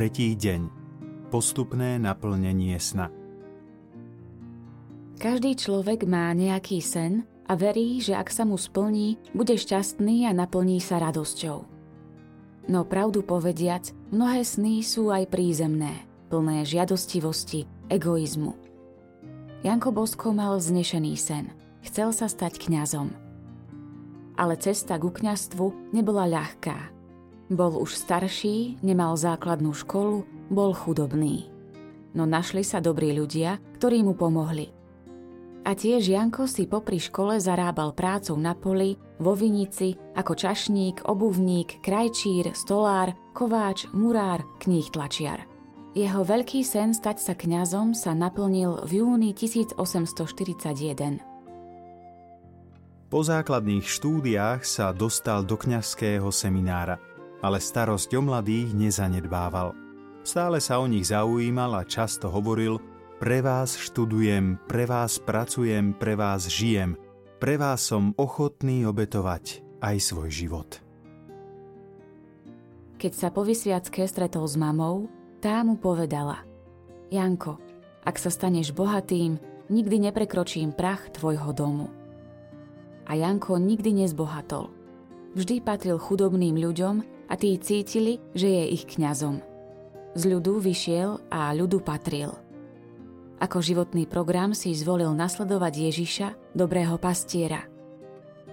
Tretí deň. Postupné naplnenie sna. Každý človek má nejaký sen a verí, že ak sa mu splní, bude šťastný a naplní sa radosťou. No pravdu povediac, mnohé sny sú aj prízemné, plné žiadostivosti, egoizmu. Janko Bosko mal vznešený sen. Chcel sa stať kňazom. Ale cesta ku kňastvu nebola ľahká. Bol už starší, nemal základnú školu, bol chudobný. No našli sa dobrí ľudia, ktorí mu pomohli. A tiež Janko si popri škole zarábal prácou na poli, vo vinici, ako čašník, obuvník, krajčír, stolár, kováč, murár, kníh tlačiar. Jeho veľký sen stať sa kňazom sa naplnil v júni 1841. Po základných štúdiách sa dostal do kňazského seminára – ale starosť o mladých nezanedbával. Stále sa o nich zaujímal a často hovoril pre vás študujem, pre vás pracujem, pre vás žijem, pre vás som ochotný obetovať aj svoj život. Keď sa po vysviacke stretol s mamou, tá mu povedala Janko, ak sa staneš bohatým, nikdy neprekročím prach tvojho domu. A Janko nikdy nezbohatol. Vždy patril chudobným ľuďom a tí cítili, že je ich kňazom. Z ľudu vyšiel a ľudu patril. Ako životný program si zvolil nasledovať Ježiša, dobrého pastiera.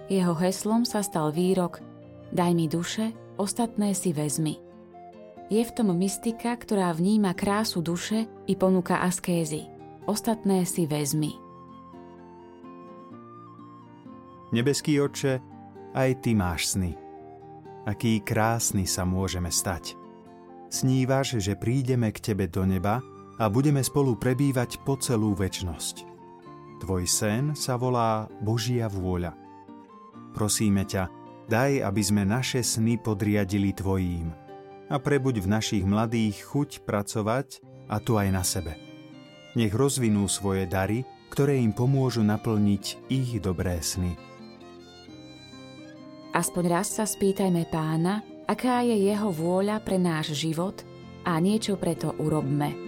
Jeho heslom sa stal výrok Daj mi duše, ostatné si vezmi. Je v tom mystika, ktorá vníma krásu duše i ponúka askézy. Ostatné si vezmi. Nebeský oče, aj ty máš sny aký krásny sa môžeme stať. Snívaš, že prídeme k tebe do neba a budeme spolu prebývať po celú väčnosť. Tvoj sen sa volá Božia vôľa. Prosíme ťa, daj, aby sme naše sny podriadili Tvojím a prebuď v našich mladých chuť pracovať a tu aj na sebe. Nech rozvinú svoje dary, ktoré im pomôžu naplniť ich dobré sny. Aspoň raz sa spýtajme pána, aká je jeho vôľa pre náš život a niečo preto urobme.